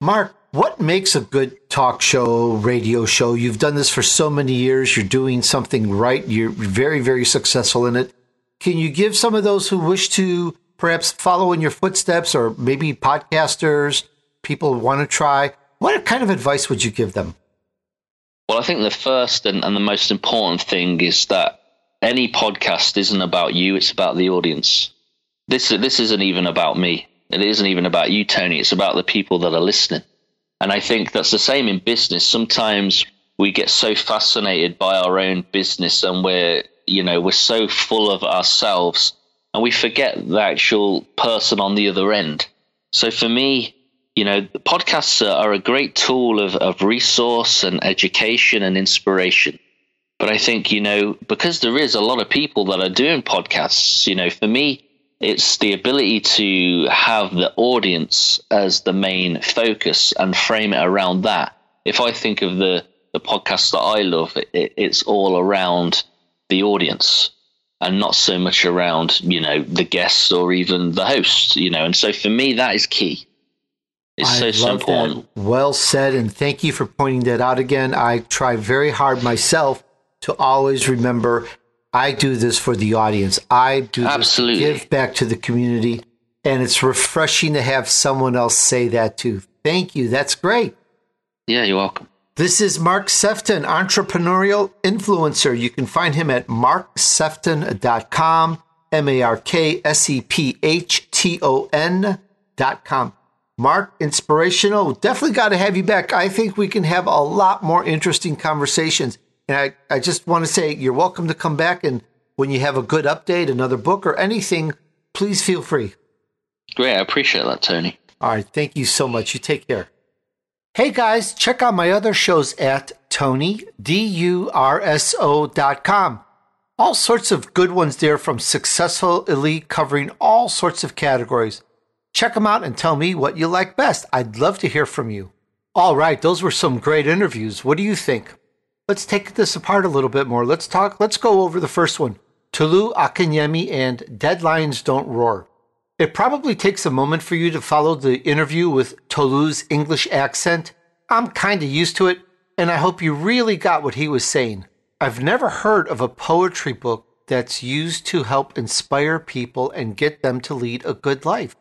Mark, what makes a good talk show, radio show? You've done this for so many years. You're doing something right. You're very, very successful in it. Can you give some of those who wish to perhaps follow in your footsteps, or maybe podcasters, people want to try? What kind of advice would you give them? Well, I think the first and, and the most important thing is that any podcast isn't about you; it's about the audience. This this isn't even about me. It isn't even about you, Tony. It's about the people that are listening. And I think that's the same in business. Sometimes we get so fascinated by our own business and we're, you know, we're so full of ourselves and we forget the actual person on the other end. So for me, you know, podcasts are a great tool of, of resource and education and inspiration. But I think, you know, because there is a lot of people that are doing podcasts, you know, for me, it's the ability to have the audience as the main focus and frame it around that. If I think of the, the podcasts that I love, it, it's all around the audience and not so much around, you know, the guests or even the host, you know. And so for me, that is key. It's I so love simple. That. Well said, and thank you for pointing that out again. I try very hard myself to always remember I do this for the audience. I do Absolutely. this to give back to the community. And it's refreshing to have someone else say that too. Thank you. That's great. Yeah, you're welcome. This is Mark Sephton, entrepreneurial influencer. You can find him at marksephton.com, M A R K S E P H T O N.com. Mark, inspirational. Definitely got to have you back. I think we can have a lot more interesting conversations. And I, I just want to say you're welcome to come back. And when you have a good update, another book, or anything, please feel free. Great. I appreciate that, Tony. All right. Thank you so much. You take care. Hey guys, check out my other shows at Tony, D-U-R-S-O dot com. All sorts of good ones there from Successful Elite covering all sorts of categories. Check them out and tell me what you like best. I'd love to hear from you. All right, those were some great interviews. What do you think? Let's take this apart a little bit more. Let's talk, let's go over the first one. Tolu Akinyemi and Dead Lions Don't Roar. It probably takes a moment for you to follow the interview with Tolu's English accent. I'm kind of used to it, and I hope you really got what he was saying. I've never heard of a poetry book that's used to help inspire people and get them to lead a good life.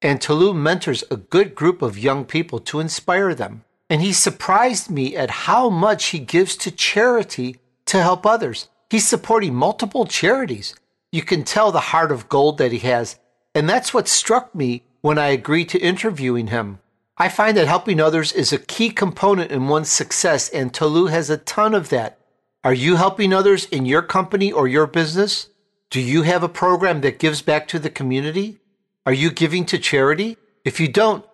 And Tolu mentors a good group of young people to inspire them. And he surprised me at how much he gives to charity to help others. He's supporting multiple charities. You can tell the heart of gold that he has. And that's what struck me when I agreed to interviewing him. I find that helping others is a key component in one's success, and Tolu has a ton of that. Are you helping others in your company or your business? Do you have a program that gives back to the community? Are you giving to charity? If you don't,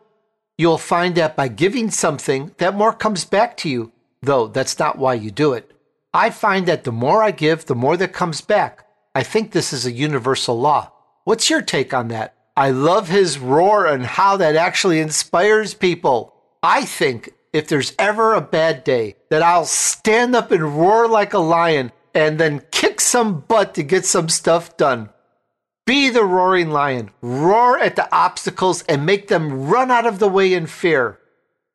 you'll find that by giving something, that more comes back to you, though that's not why you do it. I find that the more I give, the more that comes back. I think this is a universal law. What's your take on that? I love his roar and how that actually inspires people. I think if there's ever a bad day, that I'll stand up and roar like a lion and then kick some butt to get some stuff done. Be the roaring lion. Roar at the obstacles and make them run out of the way in fear.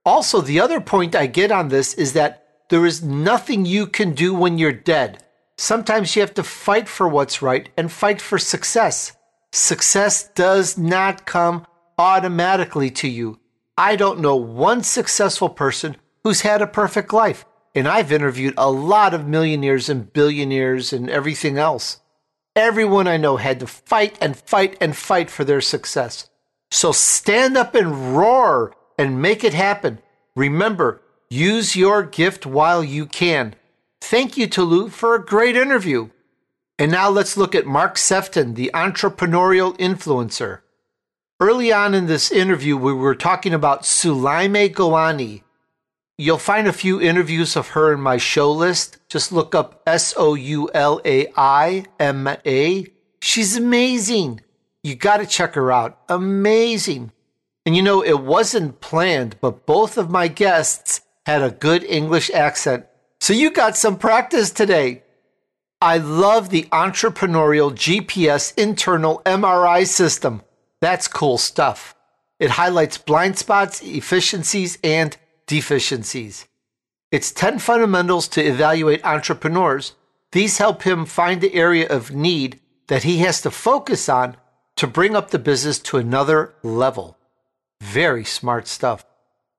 Also, the other point I get on this is that there is nothing you can do when you're dead. Sometimes you have to fight for what's right and fight for success. Success does not come automatically to you. I don't know one successful person who's had a perfect life. And I've interviewed a lot of millionaires and billionaires and everything else. Everyone I know had to fight and fight and fight for their success. So stand up and roar and make it happen. Remember, use your gift while you can. Thank you Tolu for a great interview. And now let's look at Mark Sephton, the entrepreneurial influencer. Early on in this interview, we were talking about Soulaima Gourani. You'll find a few interviews of her in my show list. Just look up S O U L A I M A. She's amazing. You got to check her out. Amazing. And you know, it wasn't planned, but both of my guests had a good English accent. So you got some practice today. I love the entrepreneurial GPS internal MRI system. That's cool stuff. It highlights blind spots, efficiencies, and deficiencies. It's 10 fundamentals to evaluate entrepreneurs. These help him find the area of need that he has to focus on to bring up the business to another level. Very smart stuff.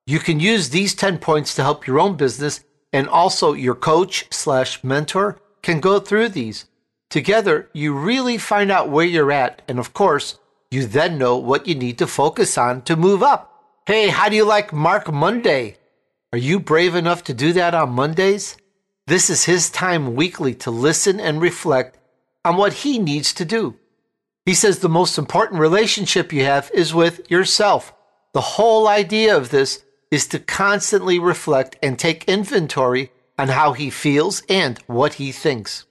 You can use these 10 points to help your own business and also your coach slash mentor can go through these. Together, you really find out where you're at. And of course, you then know what you need to focus on to move up. Hey, how do you like Mark Monday? Are you brave enough to do that on Mondays? This is his time weekly to listen and reflect on what he needs to do. He says the most important relationship you have is with yourself. The whole idea of this is to constantly reflect and take inventory on how he feels and what he thinks.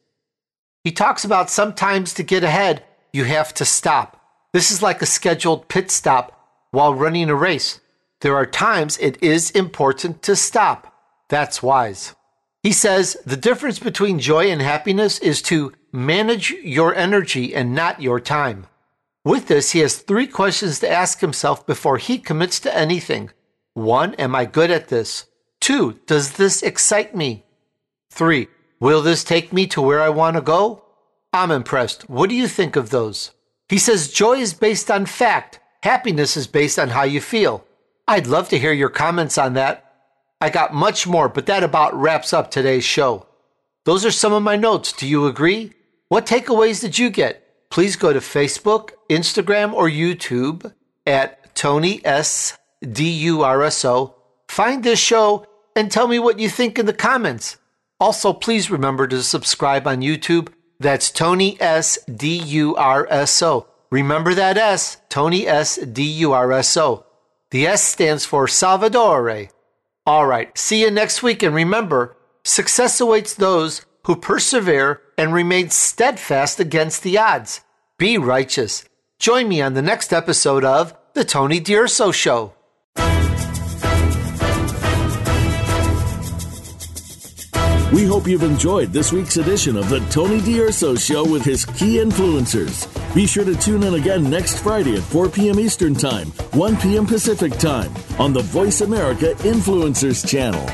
He talks about sometimes to get ahead, you have to stop. This is like a scheduled pit stop while running a race. There are times it is important to stop. That's wise. He says the difference between joy and happiness is to manage your energy and not your time. With this, he has three questions to ask himself before he commits to anything. One, am I good at this? Two, does this excite me? Three, will this take me to where I want to go? I'm impressed. What do you think of those? He says joy is based on fact, happiness is based on how you feel. I'd love to hear your comments on that. I got much more, but that about wraps up today's show. Those are some of my notes. Do you agree? What takeaways did you get? Please go to Facebook, Instagram, or YouTube at Tony S. D U R S O. Find this show and tell me what you think in the comments. Also, please remember to subscribe on YouTube that's Tony S. D U R S O. Remember that S, Tony S. D U R S O. The S stands for Salvadore. All right, see you next week. And remember, success awaits those who persevere and remain steadfast against the odds. Be righteous. Join me on the next episode of The Tony D'Urso Show. We hope you've enjoyed this week's edition of the Tony D'Urso Show with his key influencers. Be sure to tune in again next Friday at 4 p.m. Eastern Time, 1 p.m. Pacific Time on the Voice America Influencers channel.